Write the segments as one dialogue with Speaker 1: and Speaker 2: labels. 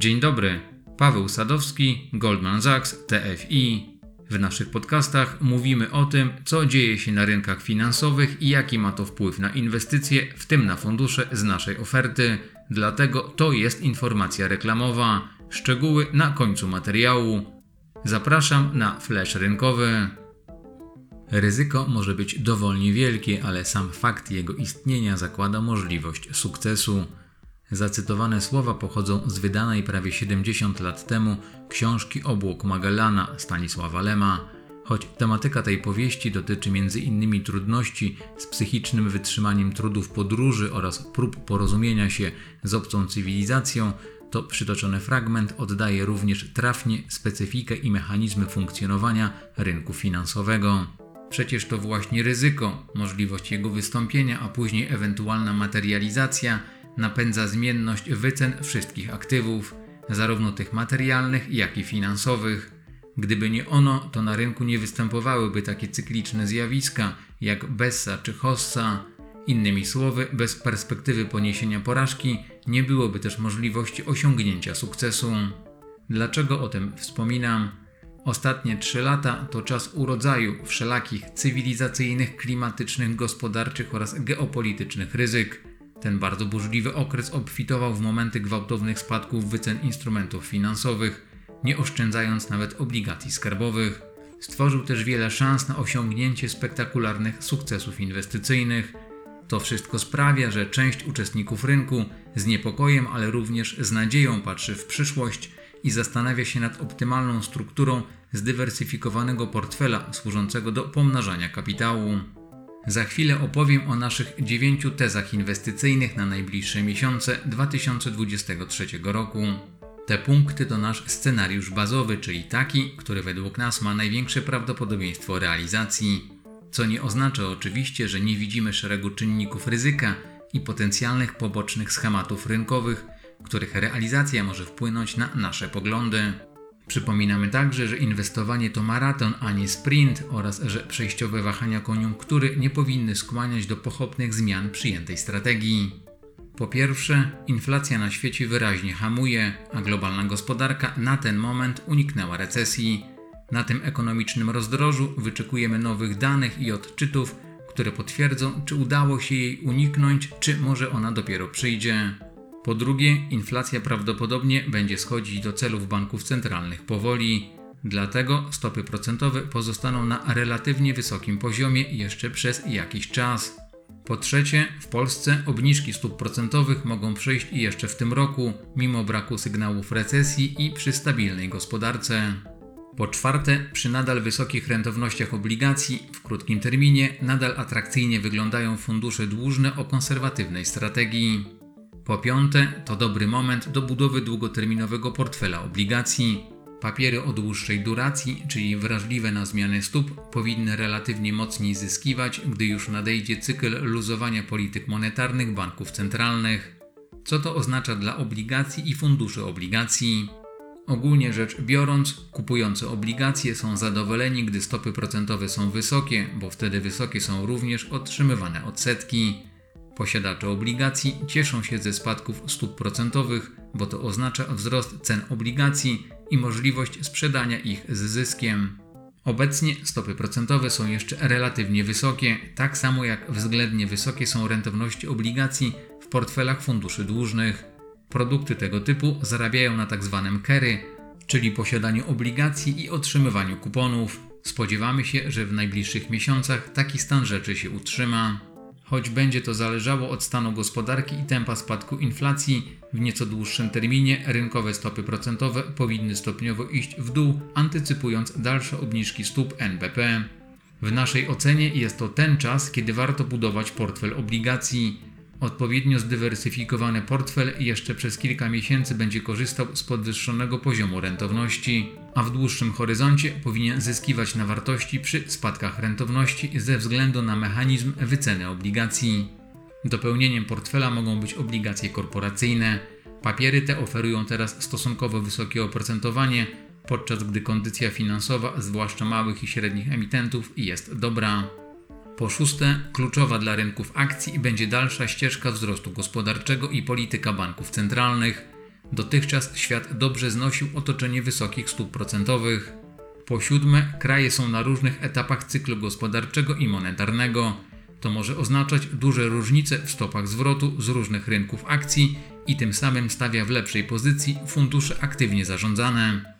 Speaker 1: Dzień dobry, Paweł Sadowski, Goldman Sachs, TFI. W naszych podcastach mówimy o tym, co dzieje się na rynkach finansowych i jaki ma to wpływ na inwestycje, w tym na fundusze z naszej oferty. Dlatego to jest informacja reklamowa. Szczegóły na końcu materiału. Zapraszam na flash rynkowy. Ryzyko może być dowolnie wielkie, ale sam fakt jego istnienia zakłada możliwość sukcesu. Zacytowane słowa pochodzą z wydanej prawie 70 lat temu książki Obłok Magellana Stanisława Lema. Choć tematyka tej powieści dotyczy m.in. trudności z psychicznym wytrzymaniem trudów podróży oraz prób porozumienia się z obcą cywilizacją, to przytoczony fragment oddaje również trafnie specyfikę i mechanizmy funkcjonowania rynku finansowego. Przecież to właśnie ryzyko, możliwość jego wystąpienia, a później ewentualna materializacja napędza zmienność wycen wszystkich aktywów, zarówno tych materialnych, jak i finansowych. Gdyby nie ono, to na rynku nie występowałyby takie cykliczne zjawiska jak Bessa czy Hossa. Innymi słowy, bez perspektywy poniesienia porażki nie byłoby też możliwości osiągnięcia sukcesu. Dlaczego o tym wspominam? Ostatnie trzy lata to czas urodzaju wszelakich cywilizacyjnych, klimatycznych, gospodarczych oraz geopolitycznych ryzyk. Ten bardzo burzliwy okres obfitował w momenty gwałtownych spadków wycen instrumentów finansowych, nie oszczędzając nawet obligacji skarbowych. Stworzył też wiele szans na osiągnięcie spektakularnych sukcesów inwestycyjnych. To wszystko sprawia, że część uczestników rynku z niepokojem, ale również z nadzieją patrzy w przyszłość i zastanawia się nad optymalną strukturą zdywersyfikowanego portfela służącego do pomnażania kapitału. Za chwilę opowiem o naszych dziewięciu tezach inwestycyjnych na najbliższe miesiące 2023 roku. Te punkty to nasz scenariusz bazowy, czyli taki, który według nas ma największe prawdopodobieństwo realizacji. Co nie oznacza oczywiście, że nie widzimy szeregu czynników ryzyka i potencjalnych pobocznych schematów rynkowych, których realizacja może wpłynąć na nasze poglądy. Przypominamy także, że inwestowanie to maraton, a nie sprint oraz że przejściowe wahania koniunktury nie powinny skłaniać do pochopnych zmian przyjętej strategii. Po pierwsze, inflacja na świecie wyraźnie hamuje, a globalna gospodarka na ten moment uniknęła recesji. Na tym ekonomicznym rozdrożu wyczekujemy nowych danych i odczytów, które potwierdzą, czy udało się jej uniknąć, czy może ona dopiero przyjdzie. Po drugie, inflacja prawdopodobnie będzie schodzić do celów banków centralnych powoli, dlatego stopy procentowe pozostaną na relatywnie wysokim poziomie jeszcze przez jakiś czas. Po trzecie, w Polsce obniżki stóp procentowych mogą przejść jeszcze w tym roku, mimo braku sygnałów recesji i przy stabilnej gospodarce. Po czwarte, przy nadal wysokich rentownościach obligacji w krótkim terminie nadal atrakcyjnie wyglądają fundusze dłużne o konserwatywnej strategii. Po piąte, to dobry moment do budowy długoterminowego portfela obligacji. Papiery o dłuższej duracji, czyli wrażliwe na zmiany stóp, powinny relatywnie mocniej zyskiwać, gdy już nadejdzie cykl luzowania polityk monetarnych banków centralnych. Co to oznacza dla obligacji i funduszy obligacji? Ogólnie rzecz biorąc, kupujący obligacje są zadowoleni, gdy stopy procentowe są wysokie, bo wtedy wysokie są również otrzymywane odsetki. Posiadacze obligacji cieszą się ze spadków stóp procentowych, bo to oznacza wzrost cen obligacji i możliwość sprzedania ich z zyskiem. Obecnie stopy procentowe są jeszcze relatywnie wysokie, tak samo jak względnie wysokie są rentowności obligacji w portfelach funduszy dłużnych. Produkty tego typu zarabiają na tzw. Tak carry, czyli posiadaniu obligacji i otrzymywaniu kuponów. Spodziewamy się, że w najbliższych miesiącach taki stan rzeczy się utrzyma. Choć będzie to zależało od stanu gospodarki i tempa spadku inflacji, w nieco dłuższym terminie rynkowe stopy procentowe powinny stopniowo iść w dół, antycypując dalsze obniżki stóp NBP. W naszej ocenie jest to ten czas, kiedy warto budować portfel obligacji. Odpowiednio zdywersyfikowany portfel jeszcze przez kilka miesięcy będzie korzystał z podwyższonego poziomu rentowności, a w dłuższym horyzoncie powinien zyskiwać na wartości przy spadkach rentowności ze względu na mechanizm wyceny obligacji. Dopełnieniem portfela mogą być obligacje korporacyjne. Papiery te oferują teraz stosunkowo wysokie oprocentowanie, podczas gdy kondycja finansowa, zwłaszcza małych i średnich emitentów, jest dobra. Po szóste, kluczowa dla rynków akcji będzie dalsza ścieżka wzrostu gospodarczego i polityka banków centralnych. Dotychczas świat dobrze znosił otoczenie wysokich stóp procentowych. Po siódme, kraje są na różnych etapach cyklu gospodarczego i monetarnego. To może oznaczać duże różnice w stopach zwrotu z różnych rynków akcji i tym samym stawia w lepszej pozycji fundusze aktywnie zarządzane.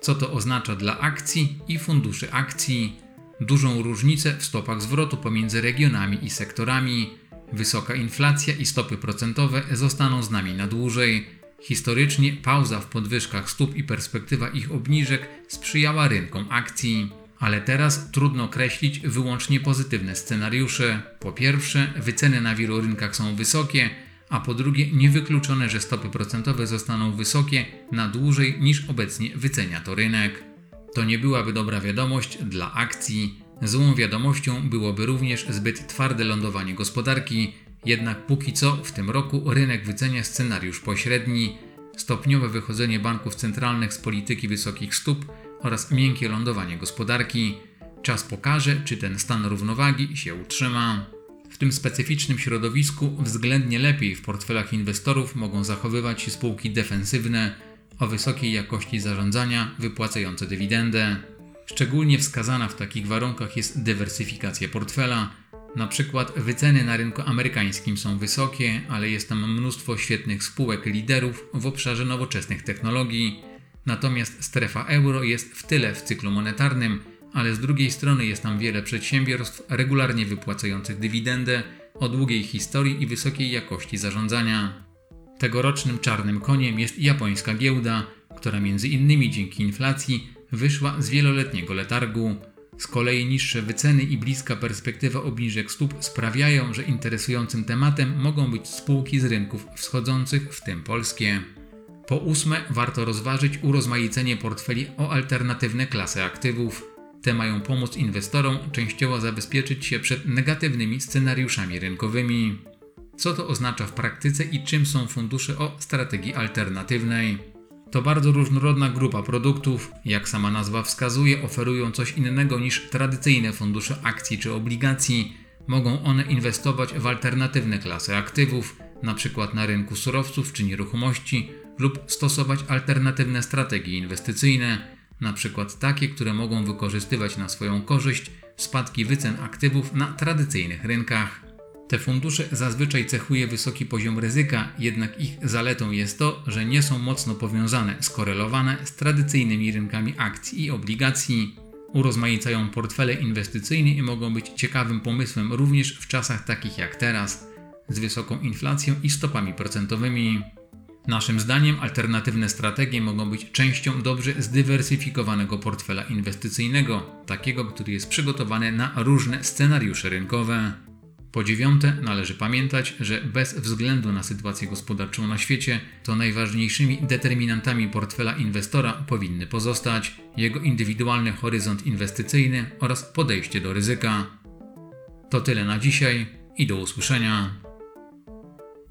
Speaker 1: Co to oznacza dla akcji i funduszy akcji? Dużą różnicę w stopach zwrotu pomiędzy regionami i sektorami. Wysoka inflacja i stopy procentowe zostaną z nami na dłużej. Historycznie pauza w podwyżkach stóp i perspektywa ich obniżek sprzyjała rynkom akcji. Ale teraz trudno określić wyłącznie pozytywne scenariusze. Po pierwsze, wyceny na wielu rynkach są wysokie, a po drugie niewykluczone, że stopy procentowe zostaną wysokie na dłużej niż obecnie wycenia to rynek. To nie byłaby dobra wiadomość dla akcji. Złą wiadomością byłoby również zbyt twarde lądowanie gospodarki, jednak póki co w tym roku rynek wycenia scenariusz pośredni, stopniowe wychodzenie banków centralnych z polityki wysokich stóp oraz miękkie lądowanie gospodarki. Czas pokaże, czy ten stan równowagi się utrzyma. W tym specyficznym środowisku względnie lepiej w portfelach inwestorów mogą zachowywać się spółki defensywne o wysokiej jakości zarządzania wypłacające dywidendę. Szczególnie wskazana w takich warunkach jest dywersyfikacja portfela. Na przykład wyceny na rynku amerykańskim są wysokie, ale jest tam mnóstwo świetnych spółek liderów w obszarze nowoczesnych technologii. Natomiast strefa euro jest w tyle w cyklu monetarnym, ale z drugiej strony jest tam wiele przedsiębiorstw regularnie wypłacających dywidendę o długiej historii i wysokiej jakości zarządzania. Tegorocznym czarnym koniem jest japońska giełda, która między innymi dzięki inflacji wyszła z wieloletniego letargu. Z kolei niższe wyceny i bliska perspektywa obniżek stóp sprawiają, że interesującym tematem mogą być spółki z rynków wschodzących, w tym polskie. Po ósme, warto rozważyć urozmaicenie portfeli o alternatywne klasy aktywów. Te mają pomóc inwestorom częściowo zabezpieczyć się przed negatywnymi scenariuszami rynkowymi. Co to oznacza w praktyce i czym są fundusze o strategii alternatywnej? To bardzo różnorodna grupa produktów. Jak sama nazwa wskazuje, oferują coś innego niż tradycyjne fundusze akcji czy obligacji. Mogą one inwestować w alternatywne klasy aktywów, np. na rynku surowców czy nieruchomości, lub stosować alternatywne strategie inwestycyjne, np. takie, które mogą wykorzystywać na swoją korzyść spadki wycen aktywów na tradycyjnych rynkach. Te fundusze zazwyczaj cechuje wysoki poziom ryzyka, jednak ich zaletą jest to, że nie są mocno powiązane, skorelowane z tradycyjnymi rynkami akcji i obligacji. Urozmaicają portfele inwestycyjne i mogą być ciekawym pomysłem również w czasach takich jak teraz, z wysoką inflacją i stopami procentowymi. Naszym zdaniem alternatywne strategie mogą być częścią dobrze zdywersyfikowanego portfela inwestycyjnego, takiego, który jest przygotowany na różne scenariusze rynkowe. Po dziewiąte, należy pamiętać, że bez względu na sytuację gospodarczą na świecie, to najważniejszymi determinantami portfela inwestora powinny pozostać jego indywidualny horyzont inwestycyjny oraz podejście do ryzyka. To tyle na dzisiaj i do usłyszenia.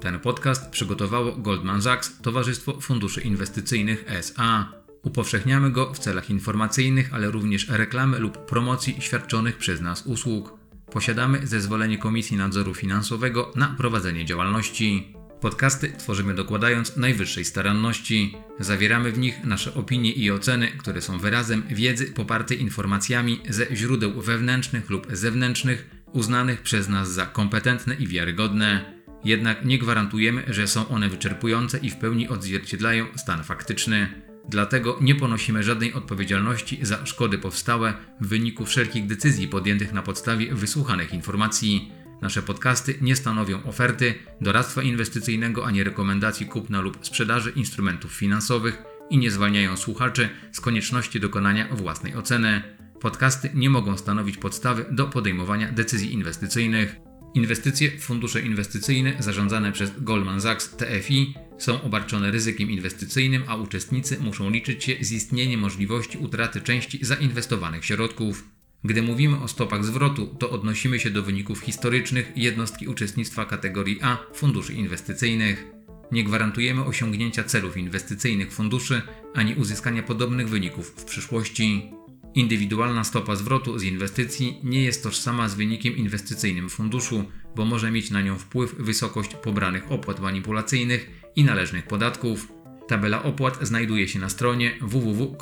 Speaker 1: Ten podcast przygotowało Goldman Sachs, Towarzystwo Funduszy Inwestycyjnych SA. Upowszechniamy go w celach informacyjnych, ale również reklamy lub promocji świadczonych przez nas usług. Posiadamy zezwolenie Komisji Nadzoru Finansowego na prowadzenie działalności. Podcasty tworzymy dokładając najwyższej staranności. Zawieramy w nich nasze opinie i oceny, które są wyrazem wiedzy popartej informacjami ze źródeł wewnętrznych lub zewnętrznych, uznanych przez nas za kompetentne i wiarygodne. Jednak nie gwarantujemy, że są one wyczerpujące i w pełni odzwierciedlają stan faktyczny. Dlatego nie ponosimy żadnej odpowiedzialności za szkody powstałe w wyniku wszelkich decyzji podjętych na podstawie wysłuchanych informacji. Nasze podcasty nie stanowią oferty, doradztwa inwestycyjnego ani rekomendacji kupna lub sprzedaży instrumentów finansowych i nie zwalniają słuchaczy z konieczności dokonania własnej oceny. Podcasty nie mogą stanowić podstawy do podejmowania decyzji inwestycyjnych. Inwestycje w fundusze inwestycyjne zarządzane przez Goldman Sachs TFI są obarczone ryzykiem inwestycyjnym, a uczestnicy muszą liczyć się z istnieniem możliwości utraty części zainwestowanych środków. Gdy mówimy o stopach zwrotu, to odnosimy się do wyników historycznych jednostki uczestnictwa kategorii A funduszy inwestycyjnych. Nie gwarantujemy osiągnięcia celów inwestycyjnych funduszy ani uzyskania podobnych wyników w przyszłości. Indywidualna stopa zwrotu z inwestycji nie jest tożsama z wynikiem inwestycyjnym funduszu, bo może mieć na nią wpływ wysokość pobranych opłat manipulacyjnych i należnych podatków. Tabela opłat znajduje się na stronie www.gstfi.pl.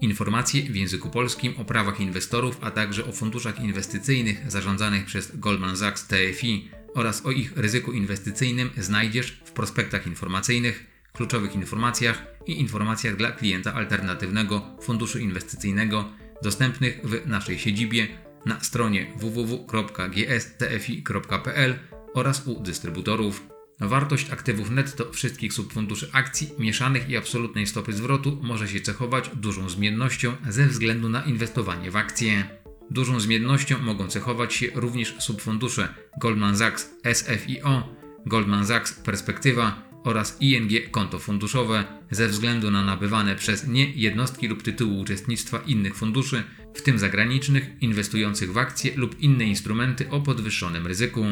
Speaker 1: Informacje w języku polskim o prawach inwestorów, a także o funduszach inwestycyjnych zarządzanych przez Goldman Sachs TFI oraz o ich ryzyku inwestycyjnym znajdziesz w prospektach informacyjnych, kluczowych informacjach i informacjach dla klienta alternatywnego funduszu inwestycyjnego dostępnych w naszej siedzibie na stronie www.gstfi.pl oraz u dystrybutorów. Wartość aktywów netto wszystkich subfunduszy akcji mieszanych i absolutnej stopy zwrotu może się cechować dużą zmiennością ze względu na inwestowanie w akcje. Dużą zmiennością mogą cechować się również subfundusze Goldman Sachs SFIO, Goldman Sachs Perspektywa oraz ING konto funduszowe ze względu na nabywane przez nie jednostki lub tytuły uczestnictwa innych funduszy, w tym zagranicznych, inwestujących w akcje lub inne instrumenty o podwyższonym ryzyku.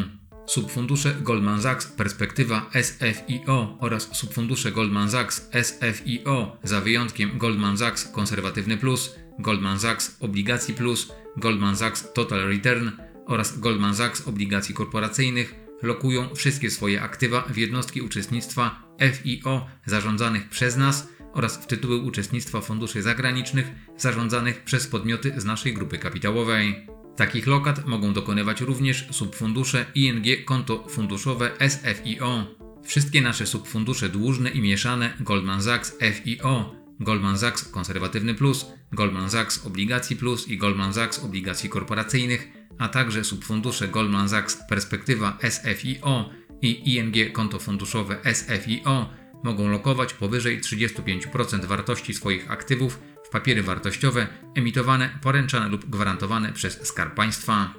Speaker 1: Subfundusze Goldman Sachs Perspektywa SFIO oraz subfundusze Goldman Sachs SFIO za wyjątkiem Goldman Sachs Konserwatywny Plus, Goldman Sachs Obligacji Plus, Goldman Sachs Total Return oraz Goldman Sachs Obligacji Korporacyjnych lokują wszystkie swoje aktywa w jednostki uczestnictwa FIO zarządzanych przez nas oraz w tytuły uczestnictwa funduszy zagranicznych zarządzanych przez podmioty z naszej grupy kapitałowej. Takich lokat mogą dokonywać również subfundusze ING konto funduszowe SFIO. Wszystkie nasze subfundusze dłużne i mieszane Goldman Sachs FIO, Goldman Sachs Konserwatywny Plus, Goldman Sachs Obligacji Plus i Goldman Sachs Obligacji Korporacyjnych, a także subfundusze Goldman Sachs Perspektywa SFIO i ING konto funduszowe SFIO mogą lokować powyżej 35% wartości swoich aktywów w papiery wartościowe emitowane, poręczane lub gwarantowane przez Skarb Państwa.